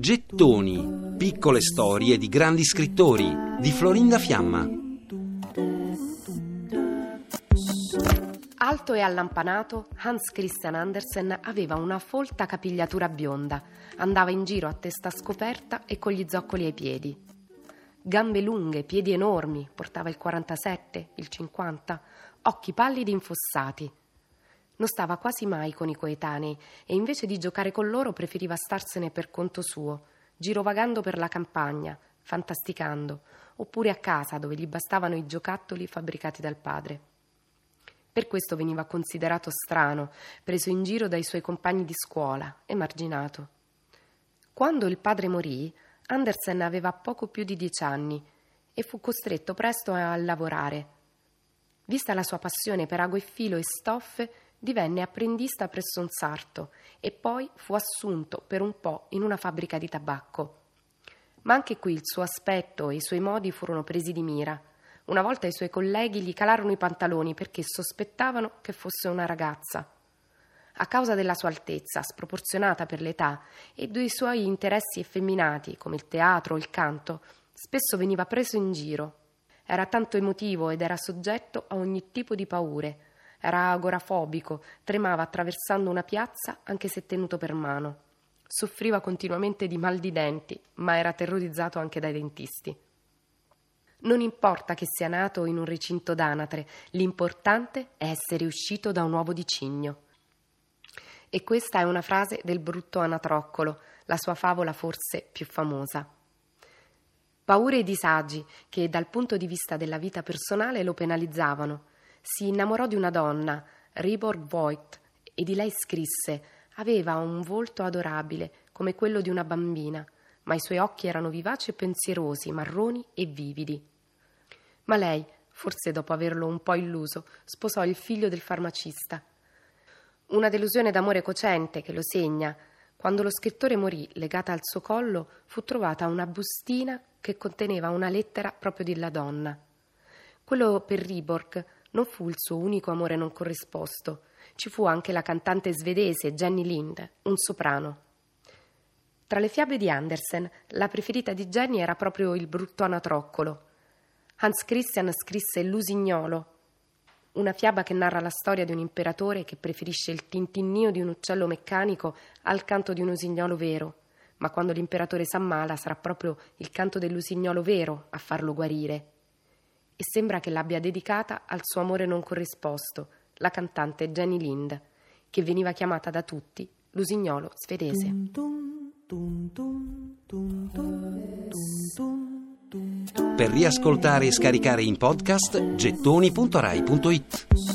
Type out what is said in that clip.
Gettoni, piccole storie di grandi scrittori di Florinda Fiamma. Alto e allampanato, Hans Christian Andersen aveva una folta capigliatura bionda, andava in giro a testa scoperta e con gli zoccoli ai piedi. Gambe lunghe, piedi enormi, portava il 47, il 50, occhi pallidi infossati non stava quasi mai con i coetanei e invece di giocare con loro preferiva starsene per conto suo, girovagando per la campagna, fantasticando, oppure a casa dove gli bastavano i giocattoli fabbricati dal padre. Per questo veniva considerato strano, preso in giro dai suoi compagni di scuola, emarginato. Quando il padre morì, Andersen aveva poco più di dieci anni e fu costretto presto a lavorare. Vista la sua passione per ago e filo e stoffe, divenne apprendista presso un sarto e poi fu assunto per un po' in una fabbrica di tabacco. Ma anche qui il suo aspetto e i suoi modi furono presi di mira. Una volta i suoi colleghi gli calarono i pantaloni perché sospettavano che fosse una ragazza. A causa della sua altezza, sproporzionata per l'età, e dei suoi interessi effeminati, come il teatro o il canto, spesso veniva preso in giro. Era tanto emotivo ed era soggetto a ogni tipo di paure, era agorafobico, tremava attraversando una piazza anche se tenuto per mano. Soffriva continuamente di mal di denti, ma era terrorizzato anche dai dentisti. Non importa che sia nato in un recinto d'anatre, l'importante è essere uscito da un uovo di cigno. E questa è una frase del brutto Anatroccolo, la sua favola forse più famosa. Paure e disagi che dal punto di vista della vita personale lo penalizzavano, si innamorò di una donna, Riborg Voigt, e di lei scrisse aveva un volto adorabile come quello di una bambina, ma i suoi occhi erano vivaci e pensierosi, marroni e vividi. Ma lei, forse dopo averlo un po' illuso, sposò il figlio del farmacista. Una delusione d'amore cocente che lo segna. Quando lo scrittore morì, legata al suo collo, fu trovata una bustina che conteneva una lettera proprio della donna. Quello per Riborg non fu il suo unico amore non corrisposto. Ci fu anche la cantante svedese Jenny Lind, un soprano. Tra le fiabe di Andersen, la preferita di Jenny era proprio il brutto anatroccolo. Hans Christian scrisse L'usignolo, una fiaba che narra la storia di un imperatore che preferisce il tintinnio di un uccello meccanico al canto di un usignolo vero, ma quando l'imperatore s'ammala sarà proprio il canto dell'usignolo vero a farlo guarire e sembra che l'abbia dedicata al suo amore non corrisposto, la cantante Jenny Lind, che veniva chiamata da tutti l'usignolo svedese. Per riascoltare e scaricare in podcast gettoni.rai.it